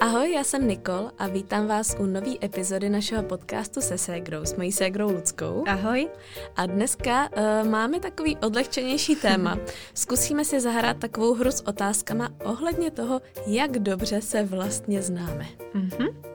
Ahoj, já jsem Nikol a vítám vás u nové epizody našeho podcastu se ségrou, s mojí ségrou Ludskou. Ahoj. A dneska uh, máme takový odlehčenější téma. Zkusíme si zahrát takovou hru s otázkama ohledně toho, jak dobře se vlastně známe. Mm-hmm.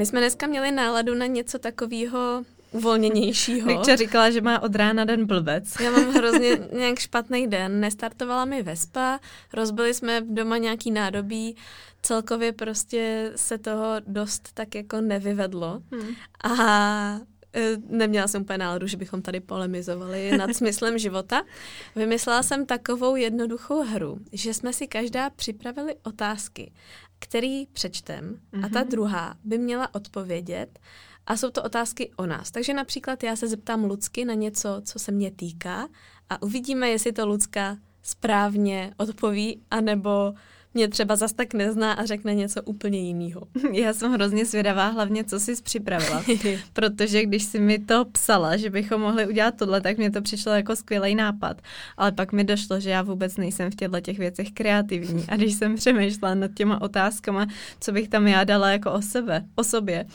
My jsme dneska měli náladu na něco takového uvolněnějšího. Vikča říkala, že má od rána den blbec. Já mám hrozně nějak špatný den. Nestartovala mi Vespa, rozbili jsme doma nějaký nádobí, celkově prostě se toho dost tak jako nevyvedlo. Hmm. A e, neměla jsem úplně náladu, že bychom tady polemizovali nad smyslem života. Vymyslela jsem takovou jednoduchou hru, že jsme si každá připravili otázky, který přečtem mm-hmm. a ta mhm. druhá by měla odpovědět a jsou to otázky o nás. Takže například já se zeptám Lucky na něco, co se mě týká a uvidíme, jestli to Lucka správně odpoví, anebo mě třeba zas tak nezná a řekne něco úplně jiného. Já jsem hrozně zvědavá, hlavně co jsi připravila, protože když jsi mi to psala, že bychom mohli udělat tohle, tak mě to přišlo jako skvělý nápad. Ale pak mi došlo, že já vůbec nejsem v těchto těch věcech kreativní. A když jsem přemýšlela nad těma otázkama, co bych tam já dala jako o sebe, o sobě,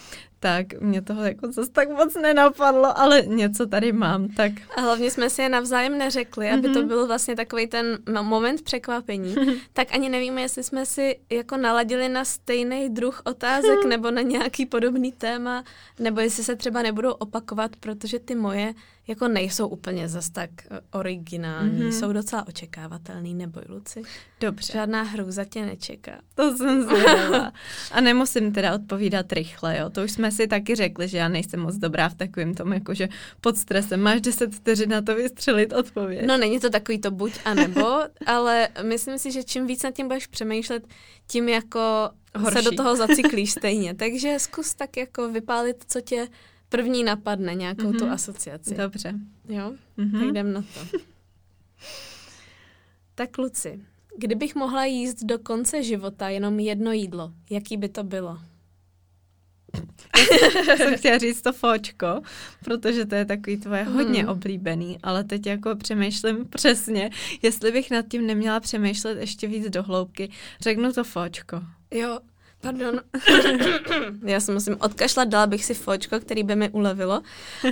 tak mě toho jako zase tak moc nenapadlo, ale něco tady mám, tak... A hlavně jsme si je navzájem neřekli, aby mm-hmm. to mhm. byl vlastně takový ten moment překvapení, mm-hmm. tak ani nevíme, jestli jsme si jako naladili na stejný druh otázek mm-hmm. nebo na nějaký podobný téma, nebo jestli se třeba nebudou opakovat, protože ty moje jako nejsou úplně zas tak eh, originální, mm-hmm. jsou docela očekávatelný, neboj Luci. Dobře. Žádná hrůza tě nečeká. To jsem zvědala. A nemusím teda odpovídat rychle, jo. To už jsme si taky řekli, že já nejsem moc dobrá v takovém tom, jakože pod stresem máš 10 vteřin na to vystřelit odpověď. No není to takový to buď a nebo, ale myslím si, že čím víc nad tím budeš přemýšlet, tím jako Horší. se do toho zacyklíš stejně. Takže zkus tak jako vypálit, co tě první napadne, nějakou mm-hmm. tu mhm. asociaci. Dobře. Jo? Mm-hmm. Tak jdem na to. tak Luci, kdybych mohla jíst do konce života jenom jedno jídlo, jaký by to bylo? jsem chtěla říct to fočko, protože to je takový tvoje hodně mm. oblíbený, ale teď jako přemýšlím přesně, jestli bych nad tím neměla přemýšlet ještě víc do hloubky. Řeknu to fočko. Jo, Pardon. já se musím odkašlat, dala bych si fočko, který by mi ulevilo. Uh,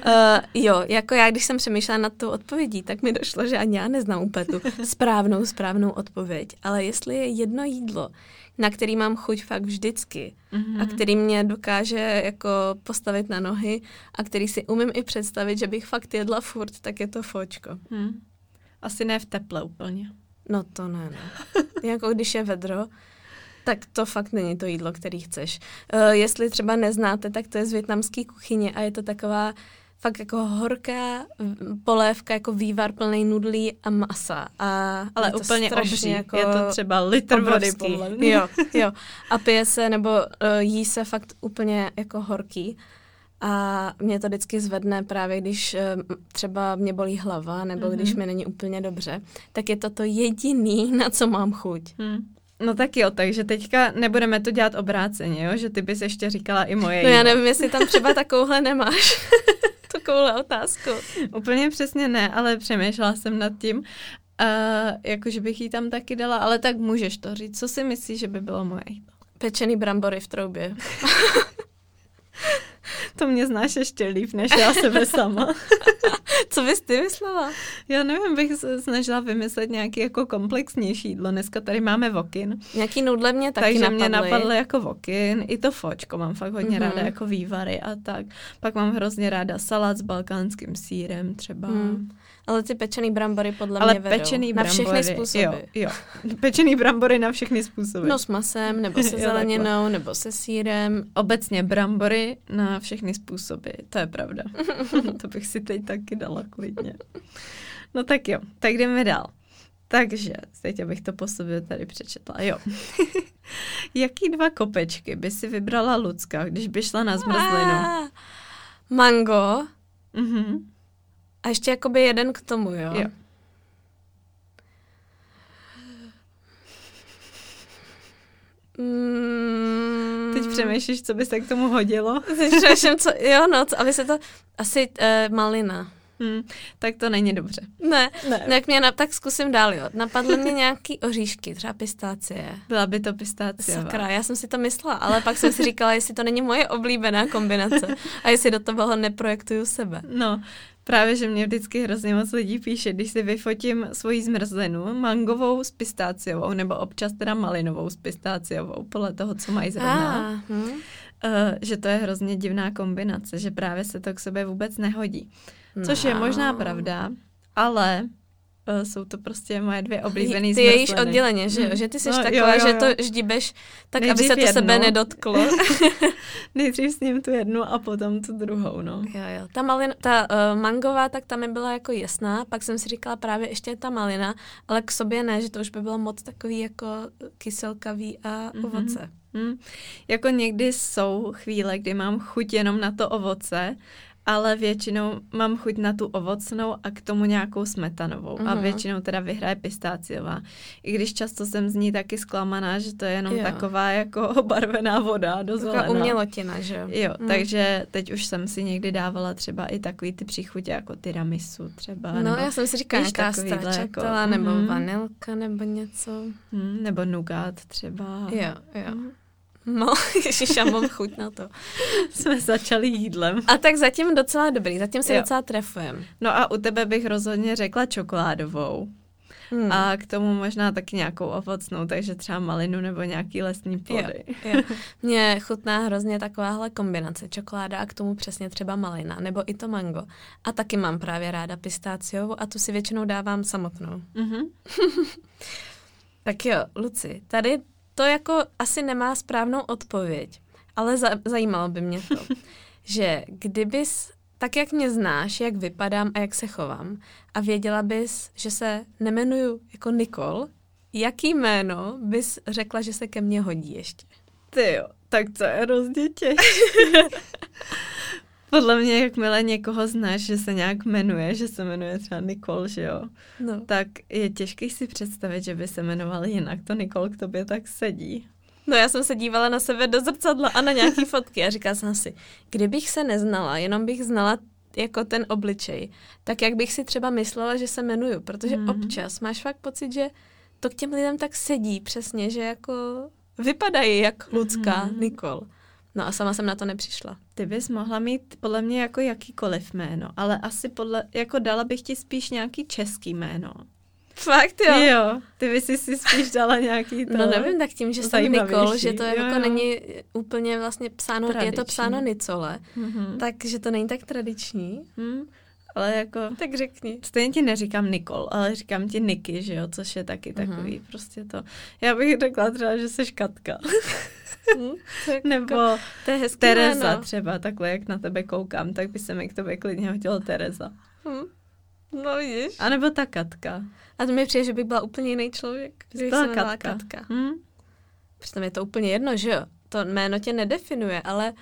jo, jako já, když jsem přemýšlela nad tou odpovědí, tak mi došlo, že ani já neznám úplně tu správnou, správnou odpověď. Ale jestli je jedno jídlo, na který mám chuť fakt vždycky mm-hmm. a který mě dokáže jako postavit na nohy a který si umím i představit, že bych fakt jedla furt, tak je to fočko. Hmm. Asi ne v teple úplně. No to ne, ne. jako když je vedro, tak to fakt není to jídlo, který chceš. Uh, jestli třeba neznáte, tak to je z větnamské kuchyně a je to taková fakt jako horká polévka, jako vývar plný nudlí a masa. A Ale je úplně obří. Jako je to třeba litr vody. Jo, jo. A pije se nebo uh, jí se fakt úplně jako horký. A mě to vždycky zvedne právě, když uh, třeba mě bolí hlava nebo mm-hmm. když mi není úplně dobře, tak je to to jediný, na co mám chuť. Hmm. No tak jo, takže teďka nebudeme to dělat obráceně, jo? že ty bys ještě říkala i moje No já nevím, jestli tam třeba takovouhle nemáš. Takovouhle otázku. Úplně přesně ne, ale přemýšlela jsem nad tím, uh, jako že bych jí tam taky dala, ale tak můžeš to říct. Co si myslíš, že by bylo moje jídlo? Pečený brambory v troubě. to mě znáš ještě líp, než já sebe sama. Co bys ty myslela? Já nevím, bych se snažila vymyslet nějaký jako komplexnější jídlo. Dneska tady máme vokin. Nějaký nudle mě taky Takže napadly. mě napadly jako vokin. I to fočko mám fakt hodně mm-hmm. ráda, jako vývary a tak. Pak mám hrozně ráda salát s balkánským sírem třeba. Mm. Ale ty pečený brambory podle Ale mě vedou. pečený na brambory, všechny způsoby. Jo, jo. Pečený brambory na všechny způsoby. No s masem, nebo se zeleninou, nebo se sírem. Obecně brambory na všechny způsoby, to je pravda. to bych si teď taky dala klidně. No tak jo, tak jdeme dál. Takže, teď abych to po sobě tady přečetla, jo. Jaký dva kopečky by si vybrala Lucka, když by šla na zmrzlinu? Mango. Mhm. A ještě jakoby jeden k tomu, jo? jo. Mm. Teď přemýšlíš, co by se k tomu hodilo? Teď přemýšlím, co, jo, no, co, aby se to, asi uh, malina. Hmm, tak to není dobře. Ne, ne. No, jak mě, na, tak zkusím dál, jo. Napadly mě nějaký oříšky, třeba pistácie. Byla by to pistácie. Sakra, já jsem si to myslela, ale pak jsem si říkala, jestli to není moje oblíbená kombinace a jestli do toho neprojektuju sebe. No, Právě, že mě vždycky hrozně moc lidí píše, když si vyfotím svoji zmrzlinu, mangovou s pistáciovou, nebo občas teda malinovou s pistáciovou, podle toho, co mají zrovna. Ah, hm. uh, že to je hrozně divná kombinace, že právě se to k sobě vůbec nehodí. Což no. je možná pravda, ale Uh, jsou to prostě moje dvě oblíbené Ty je již odděleně, že, hmm. že ty jsi no, taková, jo, jo, jo. že to ždíbeš tak, Nejdřív aby se to jednu. sebe nedotklo. Nejdřív s ním tu jednu a potom tu druhou, no. Jo, jo. Ta, malina, ta uh, mangová, tak tam mi byla jako jasná, pak jsem si říkala právě ještě ta malina, ale k sobě ne, že to už by bylo moc takový jako kyselkavý a mm-hmm. ovoce. Mm. Jako někdy jsou chvíle, kdy mám chuť jenom na to ovoce ale většinou mám chuť na tu ovocnou a k tomu nějakou smetanovou. Mm-hmm. A mhm. většinou teda vyhraje pistáciová. I když často jsem z ní taky zklamaná, že to je jenom jo. taková jako barvená voda do Taková umělotina, že jo? Jo, mm. takže teď už jsem si někdy dávala třeba i takový ty příchutě jako tiramisu třeba. No, nebo, já jsem si říkala nějaká stračatela, jako, nebo mm, vanilka, nebo něco. Mm, nebo nugát třeba. Jo, jo. Mm. No, ježiš, já mám chuť na to. Jsme začali jídlem. A tak zatím docela dobrý, zatím se jo. docela trefujem. No a u tebe bych rozhodně řekla čokoládovou. Hmm. A k tomu možná taky nějakou ovocnou, takže třeba malinu nebo nějaký lesní plody. Jo, jo. Mně chutná hrozně takováhle kombinace čokoláda a k tomu přesně třeba malina nebo i to mango. A taky mám právě ráda pistáciovou a tu si většinou dávám samotnou. Mm-hmm. tak jo, Luci, tady to jako asi nemá správnou odpověď, ale za, zajímalo by mě to, že kdybys, tak jak mě znáš, jak vypadám a jak se chovám a věděla bys, že se nemenuju jako Nikol, jaký jméno bys řekla, že se ke mně hodí ještě? Ty jo, tak to je hrozně těžké. Podle mě, jakmile někoho znáš, že se nějak jmenuje, že se jmenuje třeba Nikol, že jo, no. tak je těžké si představit, že by se jmenoval jinak. To Nikol k tobě tak sedí. No já jsem se dívala na sebe do zrcadla a na nějaký fotky a říkala jsem si, kdybych se neznala, jenom bych znala jako ten obličej, tak jak bych si třeba myslela, že se jmenuju, protože mm. občas máš fakt pocit, že to k těm lidem tak sedí přesně, že jako vypadají jak lidská mm. Nikol. No a sama jsem na to nepřišla. Ty bys mohla mít podle mě jako jakýkoliv jméno, ale asi podle, jako dala bych ti spíš nějaký český jméno. Fakt jo? Jo, ty bys si spíš dala nějaký to No nevím, tak tím, že jsem Nikol, že to jo, jako jo. není úplně vlastně psáno, tradiční. je to psáno Nicole, mm-hmm. takže to není tak tradiční. Mm. Ale jako... Tak řekni. Stejně ti neříkám Nikol, ale říkám ti Niky, že jo, což je taky mm-hmm. takový prostě to. Já bych řekla třeba, že jsi Katka. Hmm, Nebo to je Tereza jméno. třeba, takhle jak na tebe koukám, tak by se mi k tobě klidně hodila Tereza. Hmm. No vidíš. A nebo ta Katka. A to mi přijde, že bych byla úplně jiný člověk, kdybych se Katka. Katka. Hmm? Přitom je to úplně jedno, že jo? To jméno tě nedefinuje, ale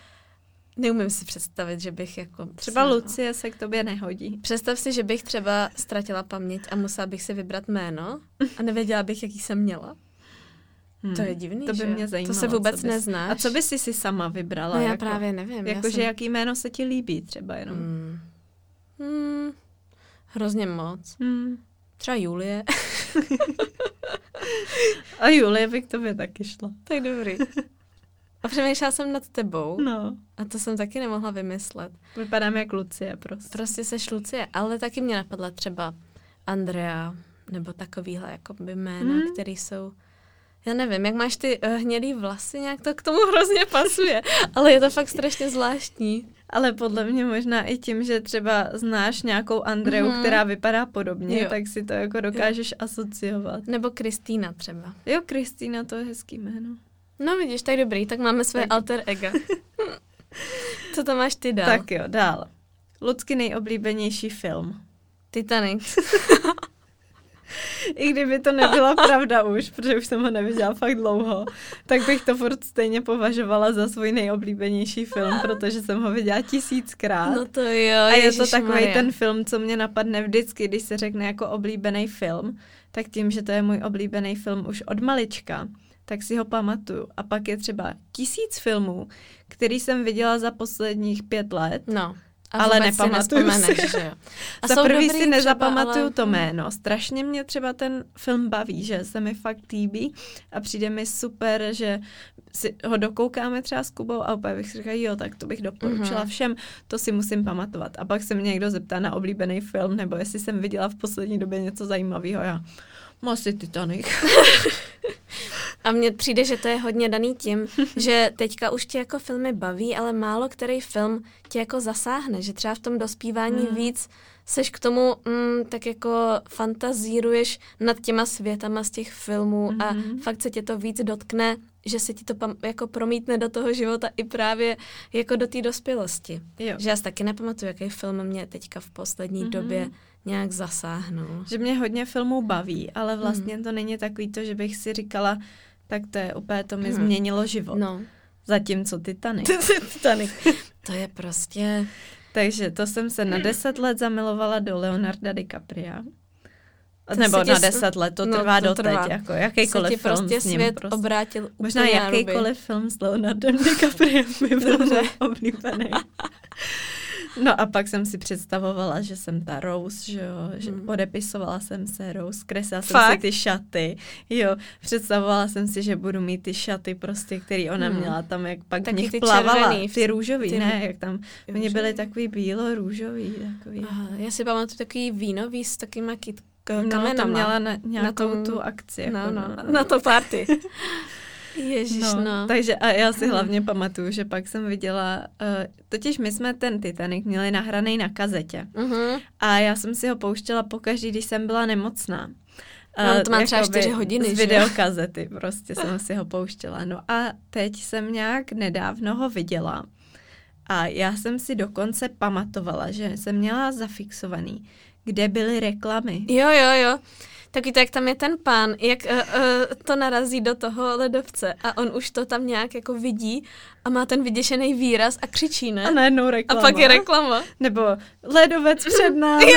neumím si představit, že bych jako... Třeba psala. Lucie se k tobě nehodí. Představ si, že bych třeba ztratila paměť a musela bych si vybrat jméno a nevěděla bych, jaký jsem měla. Hmm. To je divný, To by že? mě zajímalo. To se vůbec bys, neznáš. A co by si si sama vybrala? No já jako, právě nevím. Jakože jsem... jaký jméno se ti líbí třeba jenom? Hmm. Hmm. Hrozně moc. Hmm. Třeba Julie. A Julie by k tobě taky šla. Tak dobrý. A přemýšlela jsem nad tebou. No. A to jsem taky nemohla vymyslet. Vypadám jak Lucie prostě. Prostě seš Lucie, ale taky mě napadla třeba Andrea, nebo takovýhle jako by jména, hmm. které jsou já nevím, jak máš ty uh, hnědý vlasy, nějak to k tomu hrozně pasuje, ale je to fakt strašně zvláštní. Ale podle mě možná i tím, že třeba znáš nějakou Andreu, mm-hmm. která vypadá podobně, jo. tak si to jako dokážeš jo. asociovat. Nebo Kristýna třeba. Jo, Kristýna, to je hezký jméno. No vidíš, tak dobrý, tak máme své tak. alter ego. Co to máš ty dál? Tak jo, dál. Ludsky nejoblíbenější film. Titanic. I kdyby to nebyla pravda už, protože už jsem ho neviděla fakt dlouho, tak bych to furt stejně považovala za svůj nejoblíbenější film, protože jsem ho viděla tisíckrát. No to jo, A je to takový ten film, co mě napadne vždycky, když se řekne jako oblíbený film, tak tím, že to je můj oblíbený film už od malička, tak si ho pamatuju. A pak je třeba tisíc filmů, který jsem viděla za posledních pět let. No. A ale nepamatuju si. Že jo. A za prvý si nezapamatuju ale... to jméno. Strašně mě třeba ten film baví, že se mi fakt líbí a přijde mi super, že si ho dokoukáme třeba s Kubou a opět bych si říkala, jo, tak to bych doporučila mm-hmm. všem, to si musím pamatovat. A pak se mě někdo zeptá na oblíbený film, nebo jestli jsem viděla v poslední době něco zajímavého. Já, asi Titanic. A mně přijde, že to je hodně daný tím, že teďka už tě jako filmy baví, ale málo který film tě jako zasáhne, že třeba v tom dospívání mm. víc seš k tomu mm, tak jako fantazíruješ nad těma světama z těch filmů mm. a mhm. fakt se tě to víc dotkne, že se ti to pam- jako promítne do toho života i právě jako do té dospělosti. Jo. Že já si taky nepamatuju, jaký film mě teďka v poslední mm. době nějak zasáhnul. Že mě hodně filmů baví, ale vlastně mm. to není takový to, že bych si říkala, tak to je úplně, to mi mm. změnilo život. No. Zatímco Titanic. Titanic. to je prostě... Takže to jsem se na deset let zamilovala do Leonarda DiCapria. To Nebo na deset let, to no, trvá to doteď, trvá. jako jakýkoliv film prostě s ním. svět prostě. obrátil Možná jakýkoliv film s Leonardem DiCapriem by byl oblíbený. No a pak jsem si představovala, že jsem ta Rose, že jo, že hmm. podepisovala jsem se Rose, kreslila jsem Fakt? si ty šaty, jo, představovala jsem si, že budu mít ty šaty prostě, který ona hmm. měla tam, jak pak Taky v nich ty plavala, červený, ty růžový, ty, ne, jak tam, oni byly takový bílo-růžový, takový. Aha, já si pamatuju takový vínový s takýma kyt, kamenama. No, to měla na nějakou na tom, tu akci. Jako no, no, no, na to party. Ježiš, no, no. Takže a já si hlavně pamatuju, že pak jsem viděla, uh, totiž my jsme ten Titanic měli nahraný na kazetě. Uh-huh. A já jsem si ho pouštěla pokaždý, když jsem byla nemocná. No, to má třeba čtyři hodiny, Z videokazety prostě jsem si ho pouštěla. No a teď jsem nějak nedávno ho viděla. A já jsem si dokonce pamatovala, že jsem měla zafixovaný, kde byly reklamy. Jo, jo, jo. Taky to, jak tam je ten pán, jak uh, uh, to narazí do toho ledovce a on už to tam nějak jako vidí a má ten vyděšený výraz a křičí, ne? A najednou reklama. A pak je reklama. Nebo ledovec před námi,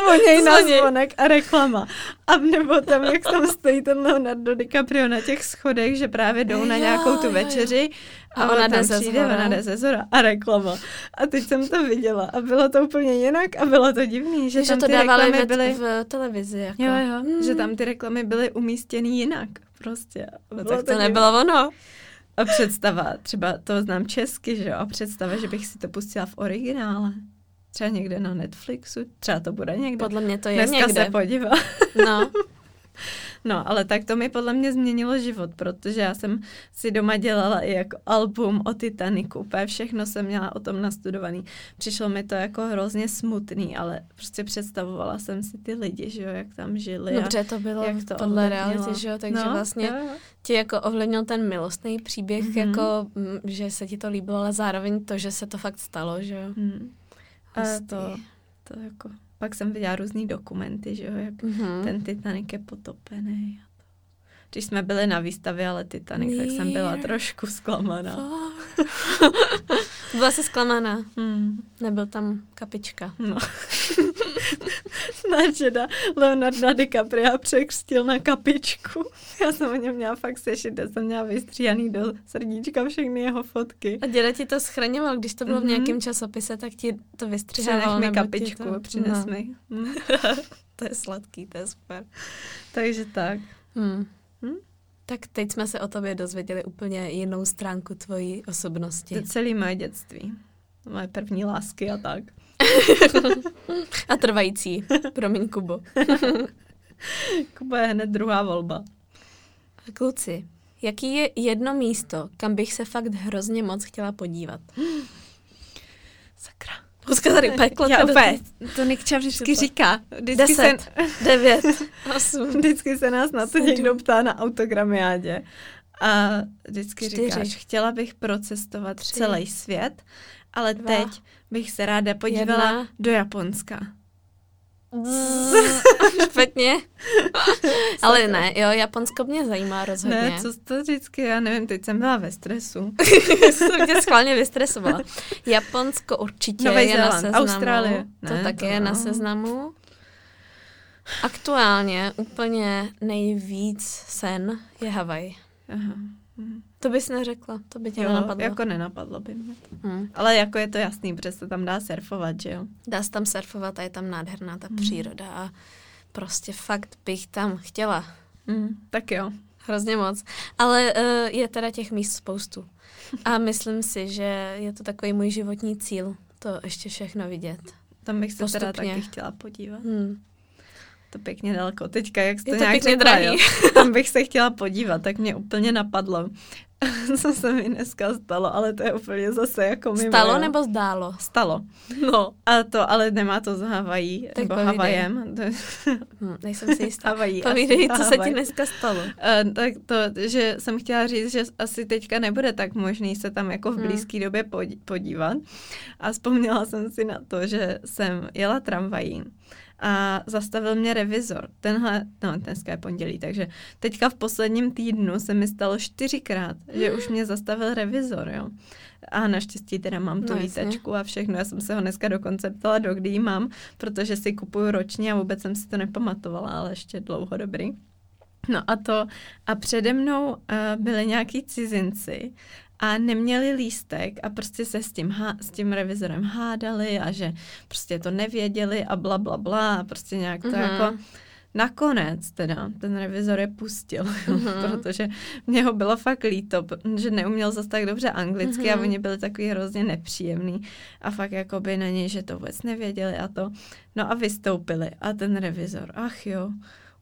zvoněj na zvonek a reklama. A nebo tam, jak tam stojí ten Leonardo DiCaprio na těch schodech, že právě jdou na nějakou tu večeři a, a ona, tam přijde, ona jde ze zora a reklama. A teď jsem to viděla a bylo to úplně jinak a bylo to divný, že, že tam to ty reklamy byly... v televizi. Jako. Jo, jo, hmm. že tam ty reklamy byly umístěny jinak prostě. No, tak to, to nebylo ono. A představa, třeba to znám česky, že jo, a představa, že bych si to pustila v originále. Třeba někde na Netflixu, třeba to bude někde. Podle mě to je Dneska někde. se podívá. No. No, ale tak to mi podle mě změnilo život, protože já jsem si doma dělala i jako album o Titaniku, úplně všechno jsem měla o tom nastudovaný. Přišlo mi to jako hrozně smutný, ale prostě představovala jsem si ty lidi, že jo, jak tam žili. Dobře, to bylo jak to podle reality, že jo, takže no, vlastně jo. ti jako ovlivnil ten milostný příběh, mm-hmm. jako, že se ti to líbilo, ale zároveň to, že se to fakt stalo, že jo. Mm. A to, to jako pak jsem viděla různý dokumenty, že jo, jak mm-hmm. ten Titanic je potopený. Když jsme byli na výstavě, ale Titanic, tak jsem byla trošku zklamaná. byla jsi zklamaná? Hmm. Nebyl tam kapička. No. Náš žeda Leonardo DiCaprio překřtil na kapičku. Já jsem o něm měla fakt sešit, já jsem měla vystříhaný do srdíčka všechny jeho fotky. A děda ti to schraňoval, když to bylo mm-hmm. v mhm. nějakém časopise, tak ti to vystřihával. Přinech mi kapičku, to... přines no. mi. Mm. to je sladký, to je super. Takže tak. Hmm. Hm? Tak teď jsme se o tobě dozvěděli úplně jinou stránku tvojí osobnosti. To celé moje dětství. Moje první lásky a tak. a trvající. Promiň, Kubo. Kubo je hned druhá volba. Kluci, jaký je jedno místo, kam bych se fakt hrozně moc chtěla podívat? Sakra. Huska tady peklo. Já úplně, to Nikča vždycky říká. Vždycky Deset, se, devět, osm. Vždycky se nás na to někdo ptá na autogramiádě. A vždycky Čtyři. říkáš, chtěla bych procestovat Tři. celý svět, ale Dva. teď bych se ráda podívala Jedna. do Japonska. Špatně. Ale ne, jo, Japonsko mě zajímá rozhodně. Ne, co to vždycky, já nevím, teď jsem byla ve stresu. jsem tě schválně vystresovala. Japonsko určitě Nový je Zéland, na seznamu. Austrálie. To ne, taky to je no. na seznamu. Aktuálně úplně nejvíc sen je Havaj. Aha. To bys neřekla, to by tě Jo, nenapadlo. jako nenapadlo by mě to. Hmm. Ale jako je to jasný, protože se tam dá surfovat, že jo? Dá se tam surfovat a je tam nádherná ta Hmm. příroda a prostě fakt bych tam chtěla. Mm, tak jo. Hrozně moc. Ale uh, je teda těch míst spoustu. A myslím si, že je to takový můj životní cíl, to ještě všechno vidět. Tam bych se teda Postupně. taky chtěla podívat. Hmm. To pěkně daleko. Teďka, jak Je to to nějak pěkně řekla, drahý. jo, tam bych se chtěla podívat, tak mě úplně napadlo, co se mi dneska stalo, ale to je úplně zase jako mimo. Stalo jo. nebo zdálo? Stalo. No. A to ale nemá to s Havají, Tak nebo povídej. Havajem. To, Hm, nejsem si jistá. Havají. Povídej, co se ti dneska stalo. Uh, tak to, že jsem chtěla říct, že asi teďka nebude tak možný se tam jako v Hmm. blízké době podí- podívat. A vzpomněla jsem si na to, že jsem jela tramvají a zastavil mě revizor. Tenhle, no dneska je pondělí, takže teďka v posledním týdnu se mi stalo čtyřikrát, že už mě zastavil revizor, jo. A naštěstí teda mám tu No, výtečku a všechno. Já jsem se ho dneska dokonce ptala, do kdy ji mám, protože si kupuju ročně a vůbec jsem si to nepamatovala, ale ještě dlouho dobrý. No a to, a přede mnou uh, byli nějaký cizinci a neměli lístek a prostě se s tím, há, s tím revizorem hádali a že prostě to nevěděli a bla, bla, bla a prostě nějak to Mhm. jako Nakonec teda ten revizor je pustil, Mhm. protože mě ho bylo fakt líto, že neuměl zase tak dobře anglicky a Mhm. oni byli takový hrozně nepříjemný a fakt jakoby na něj, že to vůbec nevěděli a to. No a vystoupili a ten revizor, ach jo,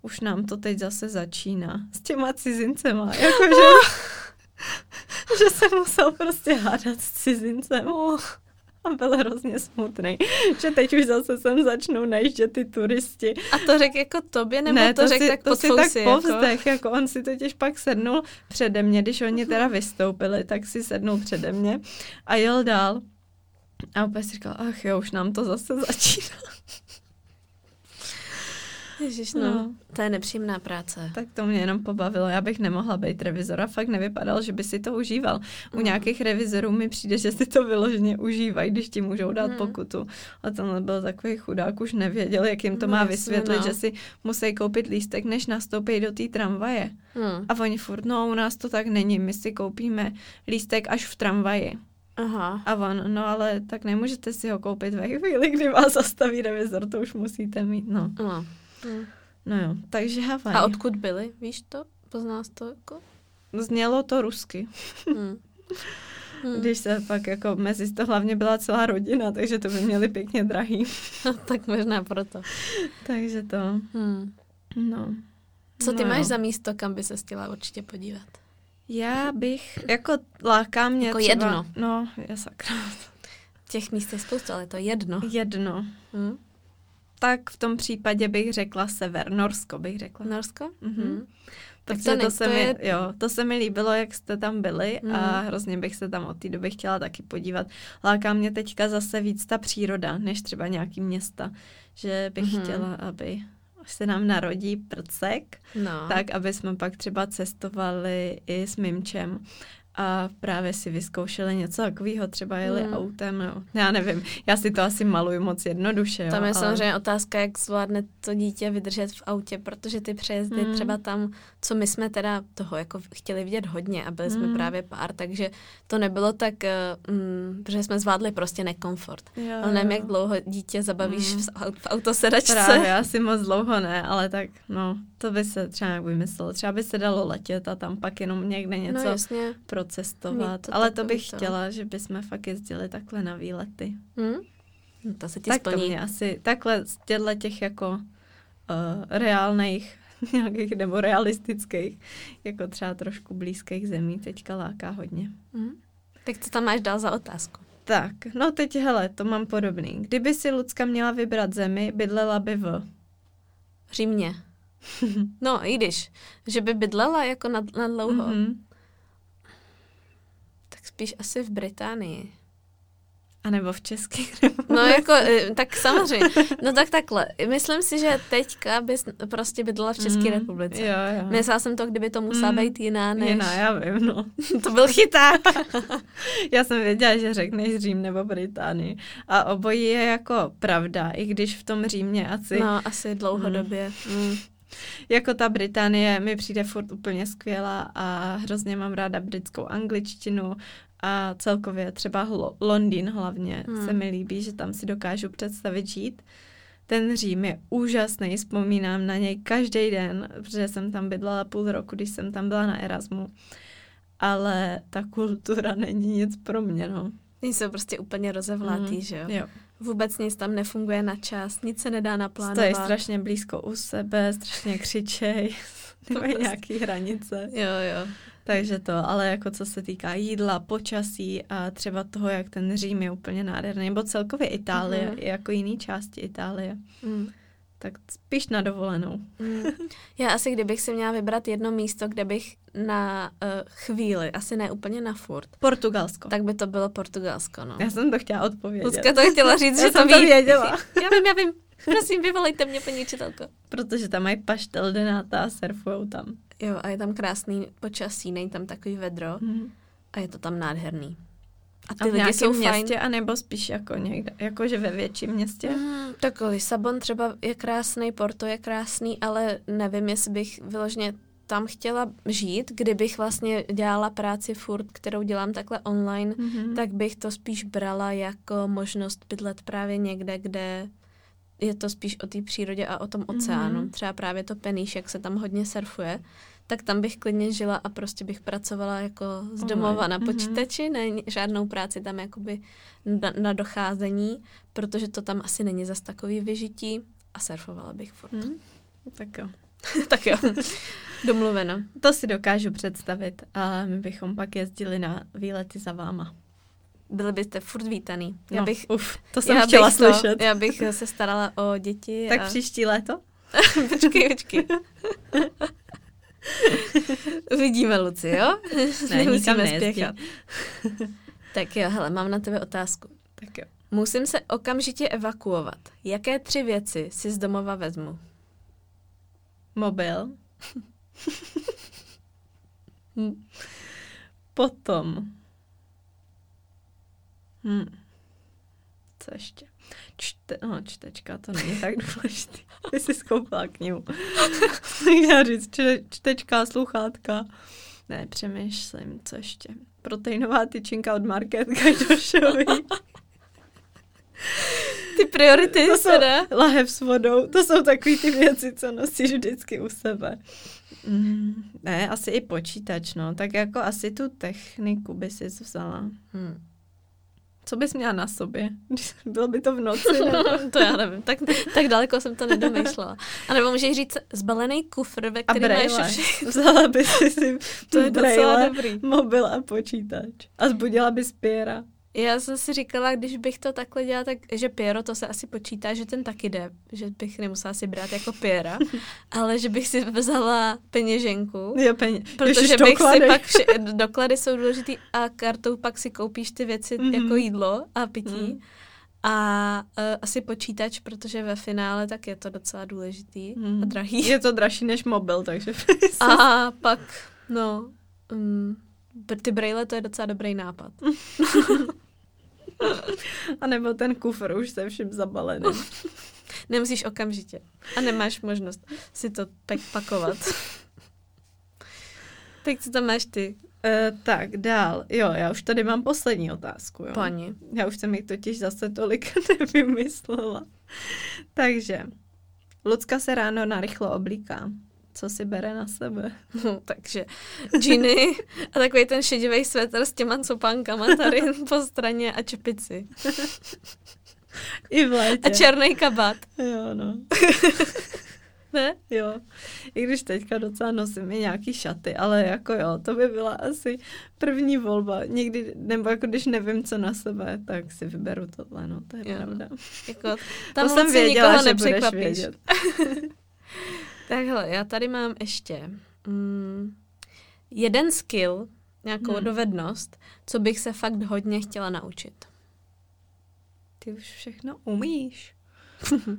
už nám to teď zase začíná s těma cizincema, jakože, že se musel prostě hádat s cizincem. A byl hrozně smutný, že teď už zase sem začnou najíždět ty turisti. A to řekl jako tobě, nebo ne, to, řekl si, tak to si tak jako? povzdech, jako on si totiž pak sednul přede mě, když oni teda vystoupili, tak si sednul přede mě a jel dál. A úplně si říkal, ach jo, už nám to zase začíná. Ježiš, no. No. To je nepříjemná práce. Tak to mě jenom pobavilo. Já bych nemohla být revizor a fakt nevypadal, že by si to užíval. U Mm. nějakých revizorů mi přijde, že si to vyloženě užívají, když ti můžou dát Mm. pokutu. A tenhle byl takový chudák, už nevěděl, jak jim to No má vysvětlit, no. že si musí koupit lístek, než nastoupí do té tramvaje. Hmm. A oni furt, no u nás to tak není, my si koupíme lístek až v tramvaji. Aha. A on, no ale tak nemůžete si ho koupit ve chvíli, kdy vás zastaví revizor, to už musíte mít, no. No. Hmm. No jo, takže Havaj. A odkud byli, víš to? Poznáš to jako? Znělo to rusky. Hmm. Hmm. Když se pak jako mezi to hlavně byla celá rodina, takže to by měli pěkně drahý. tak možná proto. takže to, Hmm. no. Co ty no máš jo. za místo, kam by se chtěla určitě podívat? Já bych, jako láká mě Jako třeba, jedno. No, je sakra. Těch míst je spoustu, ale to jedno. Jedno. Hmm. Tak v tom případě bych řekla sever, Norsko bych řekla. Norsko? Mhm. Tak Protože to, to, se mi, je... jo, to se mi líbilo, jak jste tam byli a Mhm. hrozně bych se tam od té doby chtěla taky podívat. Láká mě teďka zase víc ta příroda, než třeba nějaký města. Že bych Mhm. chtěla, aby až se nám narodí prcek, No. tak aby jsme pak třeba cestovali i s Mimčem a právě si vyzkoušeli něco takového, třeba jeli Hmm. autem, no. Já nevím, já si to asi maluju moc jednoduše, jo, Tam je ale... samozřejmě otázka, jak zvládne to dítě vydržet v autě, protože ty přejezdy Hmm. třeba tam, co my jsme teda toho jako chtěli vidět hodně a byli jsme Hmm. právě pár, takže to nebylo tak, eh, mm, protože jsme zvládli prostě nekomfort. Jo, Ale nevím, jo. jak dlouho dítě zabavíš Hmm. v autosedačce. Právě, asi moc dlouho ne, ale tak, no, to by se třeba nějak vymyslelo. Třeba by se dalo letět a tam pak jenom někde něco No jasně. procestovat. To ale to bych to. chtěla, že bychom fakt jezdili takhle na výlety. Hm? No, to se ti tak to splní. mě asi, takhle z těchto těch jako uh, reálných nějakých nebo realistických, jako třeba trošku blízkých zemí, teďka láká hodně. Hm? Tak co tam máš dál za otázku? Tak, no teď hele, to mám podobný. Kdyby si Lucka měla vybrat zemi, bydlela by v... Římě. No, i když, že by bydlela jako na, na dlouho, mm-hmm. Mhm. tak spíš asi v Británii. A nebo v českých No jako, eh, tak samozřejmě. No tak takhle. Myslím si, že teďka bys prostě bydlela v České Mm, republice. Jo, jo. Myslela jsem to, kdyby to musela Mm, být jiná, než... Jiná, já vím, no. to byl chyták. Já jsem věděla, že řekneš Řím nebo Británii. A obojí je jako pravda, i když v tom Římě asi... No, asi dlouhodobě. Mm. Jako ta Británie mi přijde furt úplně skvělá a hrozně mám ráda britskou angličtinu a celkově třeba Hlo- Londýn hlavně hmm. se mi líbí, že tam si dokážu představit žít. Ten Řím je úžasný, vzpomínám na něj každý den, protože jsem tam bydlela půl roku, když jsem tam byla na Erasmu. Ale ta kultura není nic pro mě, no. Jsou prostě úplně rozevlátý, mm, že jo? jo? Vůbec nic tam nefunguje na čas, nic se nedá naplánovat. Stojí strašně blízko u sebe, strašně křičej, nemají prostě... nějaký hranice. Jo, jo. Takže to, ale jako co se týká jídla, počasí a třeba toho, jak ten Řím je úplně nádherný, nebo celkově Itálie, mm. jako jiný části Itálie. Mm. Tak spíš na dovolenou. Mm. Já asi, kdybych si měla vybrat jedno místo, kde bych na uh, chvíli, asi ne úplně na furt. Portugalsko. Tak by to bylo Portugalsko, no. Já jsem to chtěla odpovědět. Lucka to chtěla říct, že to ví. to věděla. já vím, já vím. Prosím, vyvolejte mě, paní učitelko. Protože tam mají paštel denáta a surfujou tam. Jo, a je tam krásný počasí, není tam takový vedro hmm. a je to tam nádherný. A ty a lidi jsou městě, fajn. anebo spíš jako někde, jakože ve větším městě? Mm, tak Lisabon třeba je krásný, Porto je krásný, ale nevím, jestli bych vyloženě tam chtěla žít, kdybych vlastně dělala práci furt, kterou dělám takhle online, mm-hmm. tak bych to spíš brala jako možnost bydlet právě někde, kde je to spíš o té přírodě a o tom oceánu. Mm-hmm. Třeba právě to Peníš, jak se tam hodně surfuje, tak tam bych klidně žila a prostě bych pracovala jako z domova na mhm. počítači, ne žádnou práci tam jakoby na, na docházení, protože to tam asi není zas takový vyžití a surfovala bych furt. Mm. Tak jo. tak jo. Domluveno. To si dokážu představit a my bychom pak jezdili na výlety za váma byli byste furt vítaný. Já no, bych, uf, to jsem já chtěla bych slyšet. To, já bych se starala o děti. Tak a... příští léto? počkej, počkej. Vidíme, Luci, jo? Ne, Nemusíme spěchat. tak jo, hele, mám na tebe otázku. Tak jo. Musím se okamžitě evakuovat. Jaké tři věci si z domova vezmu? Mobil. Potom Hmm. Co ještě? Čte, no, čtečka, to není tak důležité. Ty jsi skoupila knihu. Já říct, če, čtečka, sluchátka. Ne, přemýšlím, co ještě. Proteinová tyčinka od Market Gajdošový. Ty priority to jsou lahev s vodou. To jsou takové ty věci, co nosíš vždycky u sebe. Mm, ne, asi i počítač, no. Tak jako asi tu techniku by si vzala. Hmm. Co bys měla na sobě? Bylo by to v noci? Nebo? to já nevím, tak, tak daleko jsem to nedomýšlela. A nebo můžeš říct zbalený kufr, ve kterém máš všechno. Vzala by si si to je docela dobrý. mobil a počítač. A zbudila bys Pěra. Já jsem si říkala, když bych to takhle dělala, tak, že Piero, to se asi počítá, že ten taky jde, že bych nemusela si brát jako Piera, ale že bych si vzala peněženku, jo, peně. protože Ježiš, bych doklady. si pak, vše, doklady jsou důležitý a kartou pak si koupíš ty věci mm-hmm. jako jídlo a pití. Mm. A uh, asi počítač, protože ve finále tak je to docela důležitý mm. a drahý. Je to dražší než mobil, takže... a pak, no, um, ty brejle to je docela dobrý nápad. A nebo ten kufr už se vším zabalený. Nemusíš okamžitě. A nemáš možnost si to tak pakovat. tak co tam máš ty? Uh, tak, dál. Jo, já už tady mám poslední otázku. Jo. Pani. Já už jsem jich totiž zase tolik nevymyslela. Takže, Lucka se ráno narychlo oblíká co si bere na sebe. No, takže džiny a takový ten šedivý svetr s těma copánkama tady po straně a čepici. I v létě. A černý kabát. Jo, no. ne? Jo. I když teďka docela nosím i nějaký šaty, ale jako jo, to by byla asi první volba. Někdy, nebo jako když nevím, co na sebe, tak si vyberu tohle, no, to je jo. pravda. Jako, tam to jsem věděla, že budeš vědět. Takhle, já tady mám ještě mm, jeden skill, nějakou hmm. dovednost, co bych se fakt hodně chtěla naučit. Ty už všechno umíš.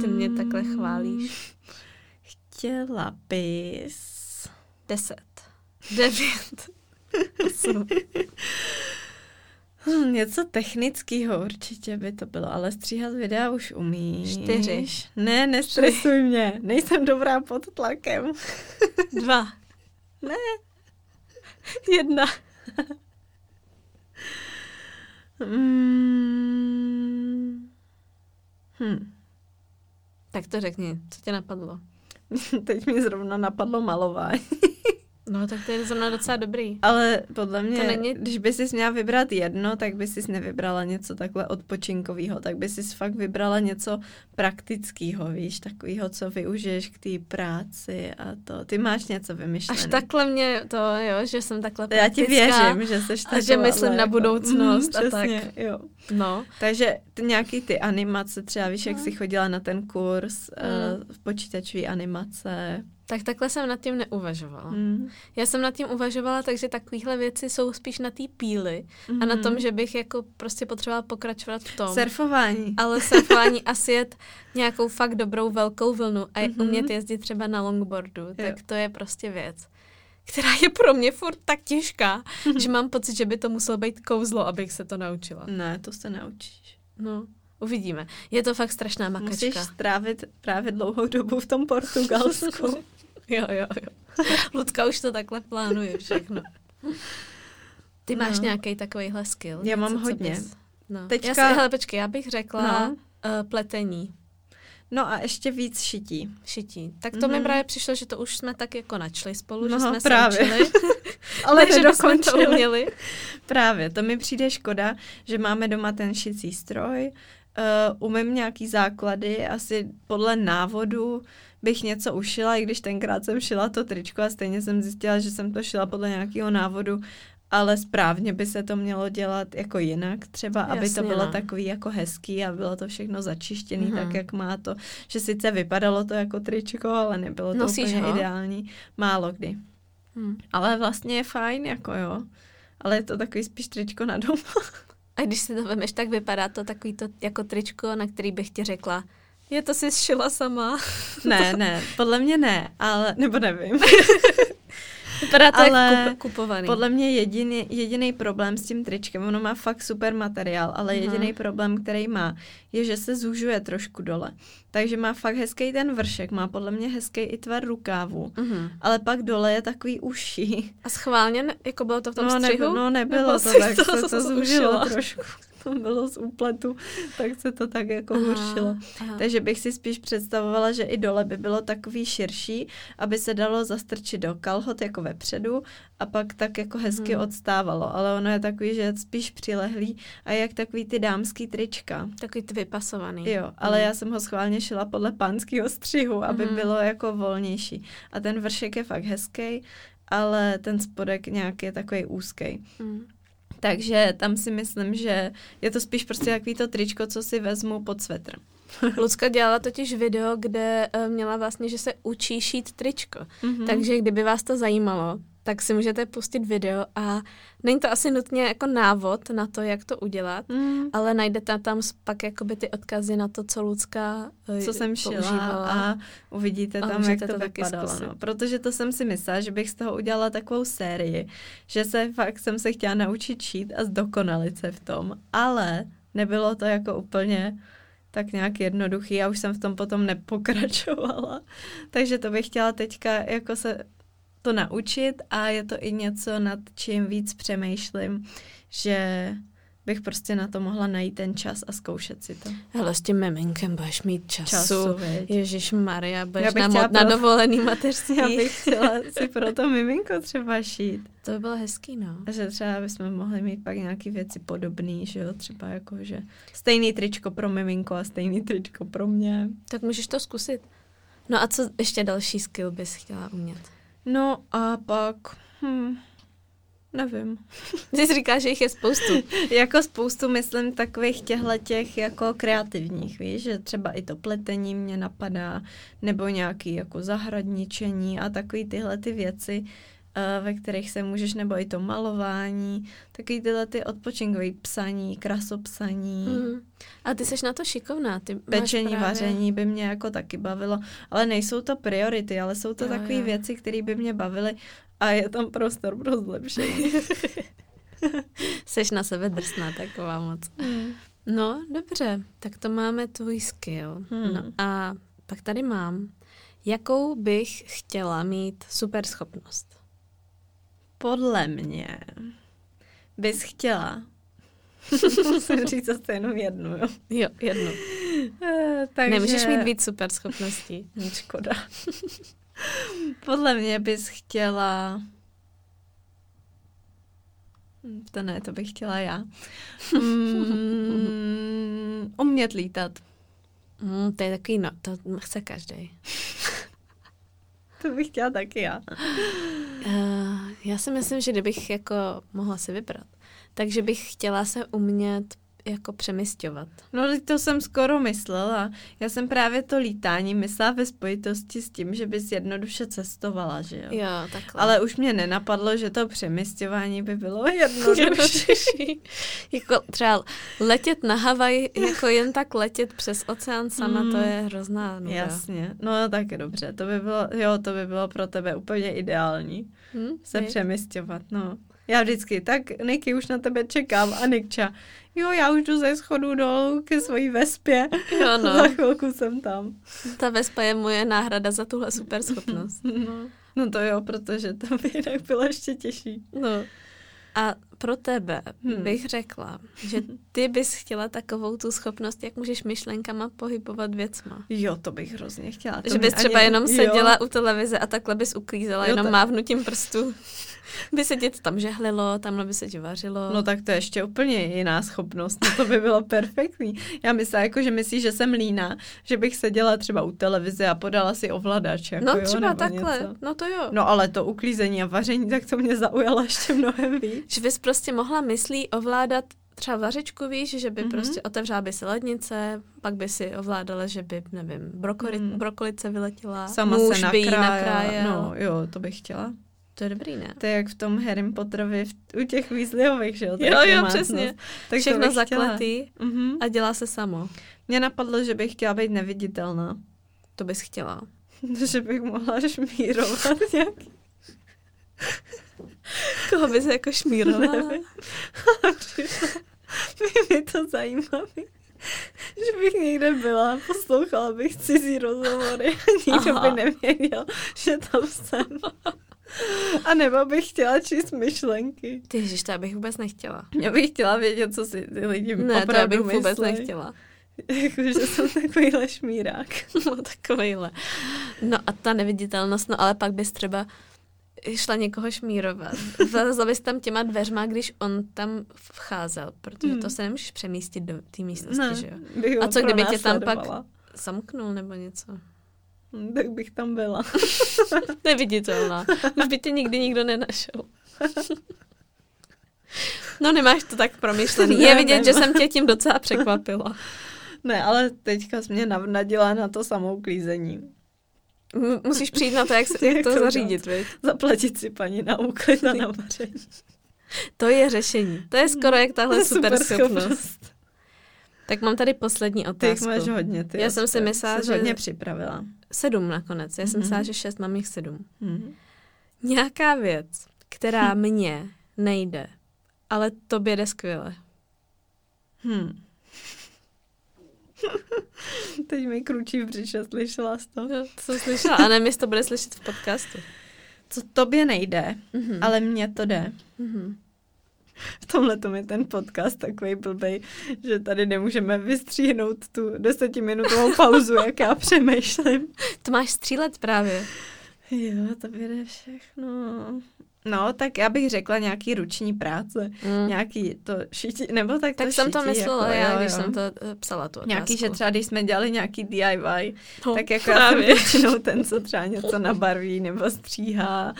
Ty mě takhle chválíš. Chtěla bys... Deset. Devět. Osm. Hmm, něco technického určitě by to bylo, ale stříhat videa už umíš. Čtyři. Ne, nestresuj mě. Nejsem dobrá pod tlakem. Dva. Ne. Jedna. Mm. Hm. Tak to řekni, co tě napadlo? Teď mi zrovna napadlo malování. No, tak to je zrovna docela dobrý. Ale podle mě, To není- když by si měla vybrat jedno, tak by si nevybrala něco takhle odpočinkového, tak by si fakt vybrala něco praktického, víš, takového, co využiješ k té práci a to. Ty máš něco vymyšlené. Až takhle mě to, jo, že jsem takhle Já ti praktická. věřím, že jsi a že myslím na budoucnost mm, a tak. přesně, Jo. No, Takže ty nějaký ty animace, třeba víš, jak No. jsi chodila na ten kurz Mm. uh, počítačové animace. Tak takhle jsem nad tím neuvažovala. Mm. Já jsem nad tím uvažovala, takže takovéhle věci jsou spíš na té píly a na tom, že bych jako prostě potřebovala pokračovat v tom. Surfování. ale surfování a sjet nějakou fakt dobrou velkou vlnu a Mhm. mm-hmm. umět jezdit třeba na longboardu, Jo. tak to je prostě věc, která je pro mě furt tak těžká, že mám pocit, že by to muselo být kouzlo, abych se to naučila. Ne, to se naučíš. No, uvidíme. Je to fakt strašná Musíš makačka. strávit právě dlouhou dobu v tom Portugalsku. Jo, jo, jo. Ludka už to takhle plánuje všechno. Ty máš No. nějaký takovýhle skill? Já mám něco, co hodně. Bys... No. Teďka- Já si, hele, počkej, já bych řekla No. uh, pletení. No a ještě víc šití. šití. Tak to mi Mhm. právě přišlo, že to už jsme tak jako načli spolu, No, že jsme právě. se učili. Ale ne, že bychom to uměli. Právě, to mi přijde škoda, že máme doma ten šicí stroj, uh, umím nějaký základy, asi podle návodu bych něco ušila, i když tenkrát jsem šila to tričko a stejně jsem zjistila, že jsem to šila podle nějakého návodu, ale správně by se to mělo dělat jako jinak třeba, aby to Jasně, bylo no. takový jako hezký a bylo to všechno začištěný Mhm. tak, jak má to, že sice vypadalo to jako tričko, ale nebylo to Nosíš úplně ho? ideální. Málo kdy. Hm. Ale vlastně je fajn, jako jo. Ale je to takový spíš tričko na doma. A když si to vemeš, tak vypadá to takový to jako tričko, na který bych ti řekla, je to si šila sama. Ne, ne, podle mě ne, ale, nebo nevím. Vypadá to Ale jak kup, kupovaný. Podle mě jediný, jediný problém s tím tričkem, ono má fakt super materiál, ale Mhm. jediný problém, který má, je, že se zužuje trošku dole. Takže má fakt hezký ten vršek, má podle mě hezký i tvar rukávu, Mhm. ale pak dole je takový uší. A schválně, jako bylo to v tom no, střihu? Nebo, no nebylo Nebo to, tak to se to zužila? zúžilo trošku. Bylo z úpletu, tak se to tak jako huršilo. aha. Takže bych si spíš představovala, že i dole by bylo takový širší, aby se dalo zastrčit do kalhot jako vepředu a pak tak jako hezky Hmm. odstávalo. Ale ono je takový, že je spíš přilehlý a jak takový ty dámský trička. Takový ty vypasovaný. Jo, ale Hmm. já jsem ho schválně šila podle pánského střihu, aby Mhm. bylo jako volnější. A ten vršek je fakt hezký, ale ten spodek nějak je takový úzký. Mm. Takže tam si myslím, že je to spíš prostě takový to tričko, co si vezmu pod svetr. Lucka dělala totiž video, kde eh, měla vlastně, že se učí šít tričko. Mhm. Takže kdyby vás to zajímalo, tak si můžete pustit video a není to asi nutně jako návod na to, jak to udělat, Mm. ale najdete tam pak jakoby ty odkazy na to, co Lucka eh, co jsem šila používala. a uvidíte A tam, jak to, to taky vypadalo. No. Protože to jsem si myslela, že bych z toho udělala takovou sérii, že se fakt jsem se chtěla naučit šít a zdokonalit se v tom, ale nebylo to jako úplně tak nějak jednoduchý a už jsem v tom potom nepokračovala. Takže to bych chtěla teďka jako se to naučit a je to i něco, nad čím víc přemýšlím, že bych prostě na to mohla najít ten čas a zkoušet si to. Hele, s tím miminkem budeš mít času. Času? Ježíš Maria, budeš Já bych na, mod, na dovolený mateřský. Já bych chtěla si pro to miminko třeba šít. To by bylo hezký, no. A že třeba bychom mohli mít pak nějaké věci podobné, že jo, třeba jako, že stejný tričko pro miminko a stejný tričko pro mě. Tak můžeš to zkusit. No a co ještě další skill bys chtěla umět? No a pak, hm, nevím. Ty jsi říkáš, že jich je spoustu. jako spoustu, myslím, takových těchto těch jako kreativních, víš, že třeba i to pletení mě napadá, nebo nějaký jako zahradničení a takový tyhle ty věci, ve kterých se můžeš, nebo i to malování, takový tyhle ty odpočinkové psaní, krasopsaní. Mm. A ty jsi na to šikovná. Ty Pečení, právě... vaření by mě jako taky bavilo, ale nejsou to priority, ale jsou to takové věci, které by mě bavily a je tam prostor pro zlepšení. Seš na sebe drsná taková moc. Hmm. No, dobře, tak to máme tvůj skill. Hmm. No a pak tady mám, jakou bych chtěla mít super schopnost. Podle mě bys chtěla Musím říct zase jenom jednu, jo. Jo, jednu. Eh, Takže... Nemůžeš mít víc super schopností. Škoda. Podle mě bys chtěla... Hm, To ne, to bych chtěla já. Mm, umět lítat. Mm, to je takový, no, to chce každý. To bych chtěla taky já. Uh, já si myslím, že kdybych jako mohla si vybrat, takže bych chtěla se umět jako přemysťovat. No, to jsem skoro myslela. Já jsem právě to lítání myslela ve spojitosti s tím, že bys jednoduše cestovala, že jo? Jo, takhle. Ale už mě nenapadlo, že to přemysťování by bylo jednodušší. jako třeba letět na Havaj, jako jen tak letět přes oceán sama, Mm. to je hrozná nuda. Jasně, no tak dobře, to by bylo, jo, to by bylo pro tebe úplně ideální, Hm? se přemysťovat, no. Já vždycky, tak Niky, už na tebe čekám a Nikča, jo, já už jdu ze schodu dolů ke svojí vespě, Jo, no. za chvilku jsem tam. Ta Vespa je moje náhrada za tuhle super schopnost. No. no to jo, protože to by jinak bylo ještě těžší. No. A pro tebe Hmm. bych řekla, že ty bys chtěla takovou tu schopnost, jak můžeš myšlenkama pohybovat věcma. Jo, to bych hrozně chtěla. To že bys třeba ani- jenom seděla Jo. u televize a takhle bys uklízela Jo, jenom tak. mávnutím prstů. by se ti tam žehlilo, tamhle by se ti vařilo. No tak to je ještě úplně jiná schopnost, no to by bylo perfektní. Já myslím, jako, že myslíš, že jsem líná, že bych seděla třeba u televize a podala si ovladač. Jako, no jo, třeba takhle, Něco. no to jo. No ale to uklízení a vaření, tak to mě zaujalo ještě mnohem víc. Že bys prostě mohla myslí ovládat třeba vařečku, víš, že by Mhm. mm-hmm. prostě otevřela by se lednice, pak by si ovládala, že by, nevím, brokoli, Mm. brokolice vyletěla, Sama muž se by jí nakrájel. No jo, to bych chtěla. To je dobrý, ne? To je jak v tom Harry Potterovi v, u těch Weasleyových, že jo? Jo, jo, přesně. Tak Všechno zakletý Mhm. a dělá se samo. Mně napadlo, že bych chtěla být neviditelná. To bys chtěla. že bych mohla šmírovat nějaký. Koho bys jako šmírovala? Mě to zajímavé. Že bych někde byla, poslouchala bych cizí rozhovory a nikdo Aha. by nevěděl, že tam jsem. A nebo bych chtěla číst myšlenky. Ty ježiš, to já bych vůbec nechtěla. Já bych chtěla vědět, co si ty lidi Ne, to já opravdu bych vůbec myslej. nechtěla. Jako, že jsem takovýhle šmírák. No, takovejhle. No a ta neviditelnost, no ale pak bys třeba šla někoho šmírovat. Zalezla bys tam těma dveřma, když on tam vcházel, protože Hmm. to se nemůžeš přemístit do té místnosti, Ne, že jo? A co kdyby tě tam pak zamknul nebo něco? Hm, Tak bych tam byla. Neviditelná. Už by tě nikdy nikdo nenašel. No nemáš to tak promyšlený. Je vidět, že jsem tě tím docela překvapila. Ne, ale teďka jsi mě navnadila na to samou klízení. Musíš přijít na to, jak, se, jak to to zařídit, viď? Zaplatit si paní na úklid a na vaření. To je řešení. To je skoro jak To tahle je super schopnost. Tak mám tady poslední Ty otázku. máš hodně. Ty Já jsem si myslela, že- hodně připravila. Sedm nakonec. Já jsem Mhm. myslela, že šest, mám jich sedm. Mhm. Nějaká věc, která mně nejde, ale tobě jde skvěle. Hm. Teď mi kručí v břiše, slyšela jsi to? Jo, to jsem slyšela. A jestli to bude slyšet v podcastu. Co tobě nejde, Mhm. ale mně to jde. Mhm. V tomhle tom je ten podcast takový blbej, že tady nemůžeme vystříhnout tu desetiminutovou pauzu, jak já přemýšlím. To máš střílet právě. Jo, to jde všechno. No, tak já bych řekla nějaký ruční práce, Mm. nějaký to šití, nebo tak to Tak jsem to šití, myslela jako, já, jo, když jo. jsem to eh, psala tu otázku. Nějaký, že třeba když jsme dělali nějaký DIY, No, tak jako já jsem většinou ten, co třeba něco nabarví nebo stříhá.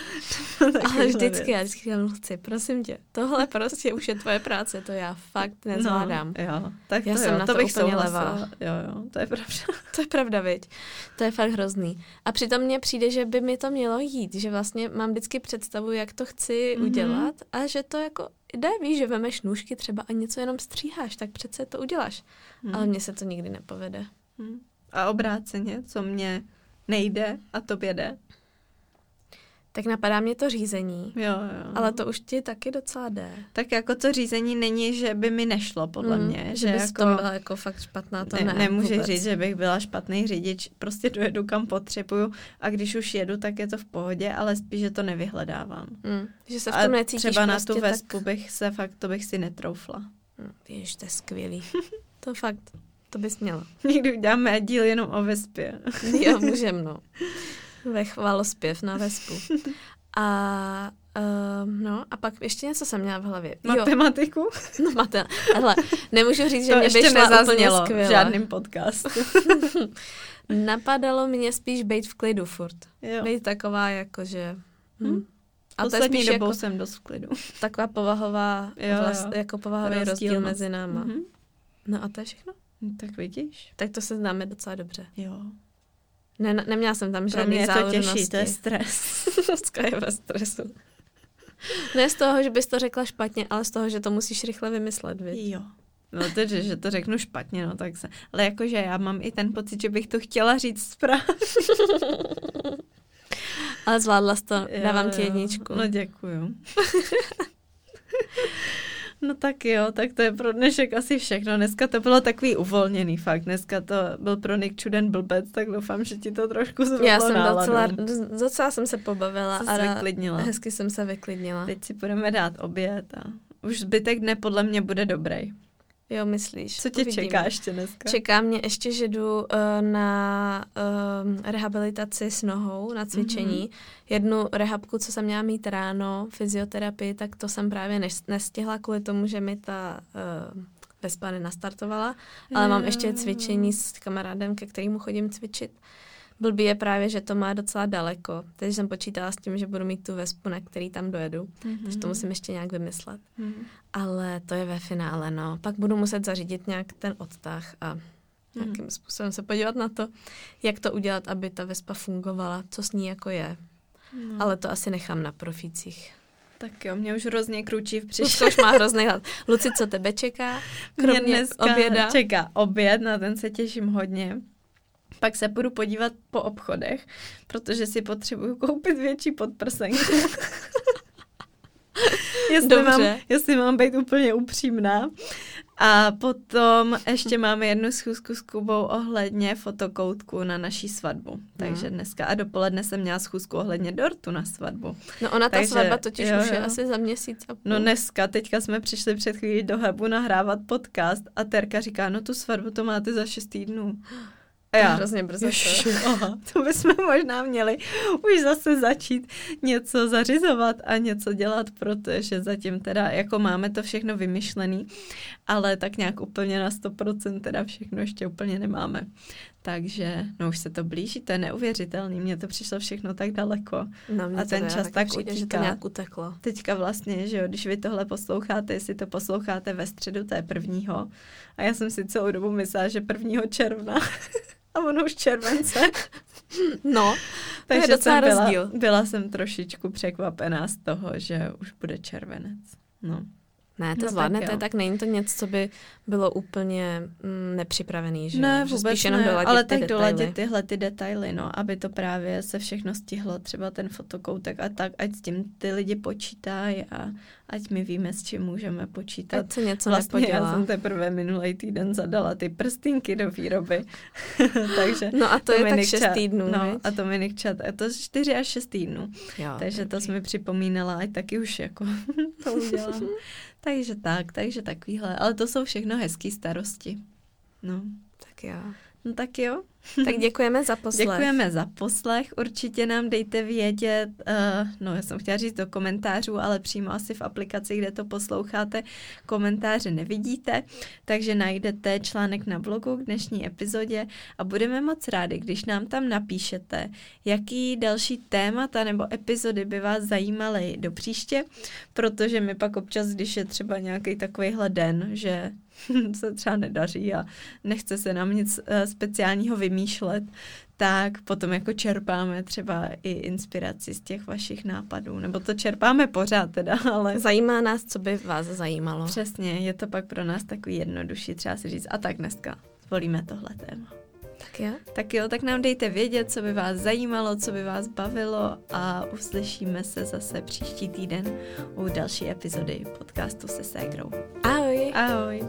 Ale vždycky, věc. já vždycky říkám, Luci, prosím tě, tohle prostě už je tvoje práce, to já fakt nezvládám. No, jo, tak Já to, jsem jo, na to to bych úplně levá. Jo, jo, to je pravda. To je pravda, viď? To je fakt hrozný. A přitom mně přijde, že by mi to mělo jít, že vlastně mám vždycky představu, jak to chci Mhm. mm-hmm. udělat a že to jako jde, víš, že vemeš nůžky třeba a něco jenom stříháš, tak přece to uděláš. Hmm. Ale mně se to nikdy nepovede. Hmm. A obráceně, co mě nejde a tobě jde. Tak napadá mě to řízení. Jo, jo. Ale to už ti taky docela jde. Tak jako to řízení není, že by mi nešlo, podle Mm, mě. že že bys jako... to byla jako fakt špatná, to ne, ne, nemůžu vůbec. říct, že bych byla špatný řidič, prostě dojedu kam potřebuju a když už jedu, tak je to v pohodě, ale spíš, že to nevyhledávám. Mm, že se v A tom necítíš třeba prostě na tu tak... vespu bych se fakt, to bych si netroufla. Mm, Ježiš, to je skvělý. to fakt, to bys měla. Někdy uděláme díl jenom o vespě. Jo, můžem, no. Ve chvalospěv na vespu. A Uh, no a pak ještě něco jsem měla v hlavě. Jo, Matematiku? no mate, hele, nemůžu říct, že to mě ještě vyšla úplně nezaznělo v skvěle. žádným podcastu. Napadalo mě spíš být v klidu furt. jo. Být taková jako, že... Hm. Hm. A to je Poslední spíš dobou jako jsem dost v klidu. taková povahová, Jo, vlast, jo. jako povahový rozdíl Rozdílnost. mezi náma. Mhm. No a to je všechno. No, Tak vidíš. Tak to se známe docela dobře. Jo. Ne, neměla jsem tam Pro žádný mě je to těžší, to je stres. Dneska je ve stresu. Ne z toho, že bys to řekla špatně, ale z toho, že to musíš rychle vymyslet, viď? Jo. No to, že, že to řeknu špatně, no tak se. Ale jakože já mám i ten pocit, že bych to chtěla říct správně. Ale zvládla jsi to, Jo, dávám ti jo. jedničku. No děkuju. no tak jo, tak to je pro dnešek asi všechno. Dneska to bylo takový uvolněný fakt. Dneska to byl pro Nick čuden blbec, tak doufám, že ti to trošku zvedlo Já jsem náladu. docela, docela jsem se pobavila a se vyklidnila. hezky jsem se vyklidnila. Teď si budeme dát oběd a už zbytek dne podle mě bude dobrý. Jo, myslíš? Co tě Uvidíme. čeká ještě dneska? Čeká mě ještě, že jdu uh, na um, rehabilitaci s nohou, na cvičení. Mhm. Mm-hmm. Jednu rehabku, co jsem měla mít ráno, fyzioterapii, tak to jsem právě nes- nestihla kvůli tomu, že mi ta uh, vespa nenastartovala. Ale mám ještě cvičení s kamarádem, ke kterému chodím cvičit. Blbý je právě, že to má docela daleko. Takže jsem počítala s tím, že budu mít tu vespu, na který tam dojedu. Mhm. Takže to musím ještě nějak vymyslet. Mhm. Ale to je ve finále, no. Pak budu muset zařídit nějak ten odtah a Mhm. nějakým způsobem se podívat na to, jak to udělat, aby ta vespa fungovala, co s ní jako je. No. Ale to asi nechám na profících. Tak jo, mě už hrozně kručí v příště. už má hrozný hlad. Luci, co tebe čeká? Mě Kromě dneska oběda. čeká oběd, na ten se těším hodně. Pak se půjdu podívat po obchodech, protože si potřebuju koupit větší podprsenku. jestli, Dobře. mám, jestli mám být úplně upřímná. A potom ještě máme jednu schůzku s Kubou ohledně fotokoutku na naší svatbu. Takže dneska a dopoledne jsem měla schůzku ohledně dortu na svatbu. No ona ta Takže, svatba totiž jo, už je jo. asi za měsíc a půl. No dneska, teďka jsme přišli před chvílí do Hebu nahrávat podcast a Terka říká, no tu svatbu to máte za šest týdnů. A já, hrozně brzo Ježiš, to. aha, to bychom možná měli už zase začít něco zařizovat a něco dělat, protože zatím teda, jako máme to všechno vymyšlený, ale tak nějak úplně na 100% teda všechno ještě úplně nemáme. Takže, no už se to blíží, to je neuvěřitelný, mně to přišlo všechno tak daleko. No, A ten čas taky tak přijde, že to utíká. nějak uteklo. Teďka vlastně, že jo, když vy tohle posloucháte, jestli to posloucháte ve středu, to je prvního. A já jsem si celou dobu myslela, že prvního června. A ono už července. No, to je Takže docela jsem byla, rozdíl. byla jsem trošičku překvapená z toho, že už bude červenec. No. Ne, to No tak zvládnete, jo. tak není to něco, co by bylo úplně mm, nepřipravený, že, Ne, jo? že vůbec spíš jenom ne, doladit ale ty tak detaily. doladit tyhle ty detaily, no, aby to právě se všechno stihlo, třeba ten fotokoutek a tak, ať s tím ty lidi počítají a ať my víme, s čím můžeme počítat. Ať se něco Vlastně já nepodělá. jsem teprve minulý týden zadala ty prstinky do výroby. Takže No a to je tak Dominik 6 ča- týdnů, No viď? a to mi a to 4 až 6 týdnů. jo, Takže to jsi mi připomínala, ať taky už jako to udělám. takže tak, takže takovýhle. Ale to jsou všechno hezký starosti. No, Tak jo. no tak jo. Tak děkujeme za poslech. Děkujeme za poslech, určitě nám dejte vědět, uh, no já jsem chtěla říct do komentářů, ale přímo asi v aplikaci, kde to posloucháte, komentáře nevidíte, takže najdete článek na blogu k dnešní epizodě a budeme moc rádi, když nám tam napíšete, jaký další témata nebo epizody by vás zajímaly do příště, protože mi pak občas, když je třeba nějaký takovýhle den, že se třeba nedaří a nechce se nám nic uh, speciálního vymýšlet, tak potom jako čerpáme třeba i inspiraci z těch vašich nápadů. Nebo to čerpáme pořád teda, ale Zajímá nás, co by vás zajímalo. přesně, je to pak pro nás takový jednodušší třeba si říct, a tak dneska zvolíme tohle téma. Tak jo. Tak jo, tak nám dejte vědět, co by vás zajímalo, co by vás bavilo a uslyšíme se zase příští týden u další epizody podcastu se Ségrou. Ahoj. Ahoj.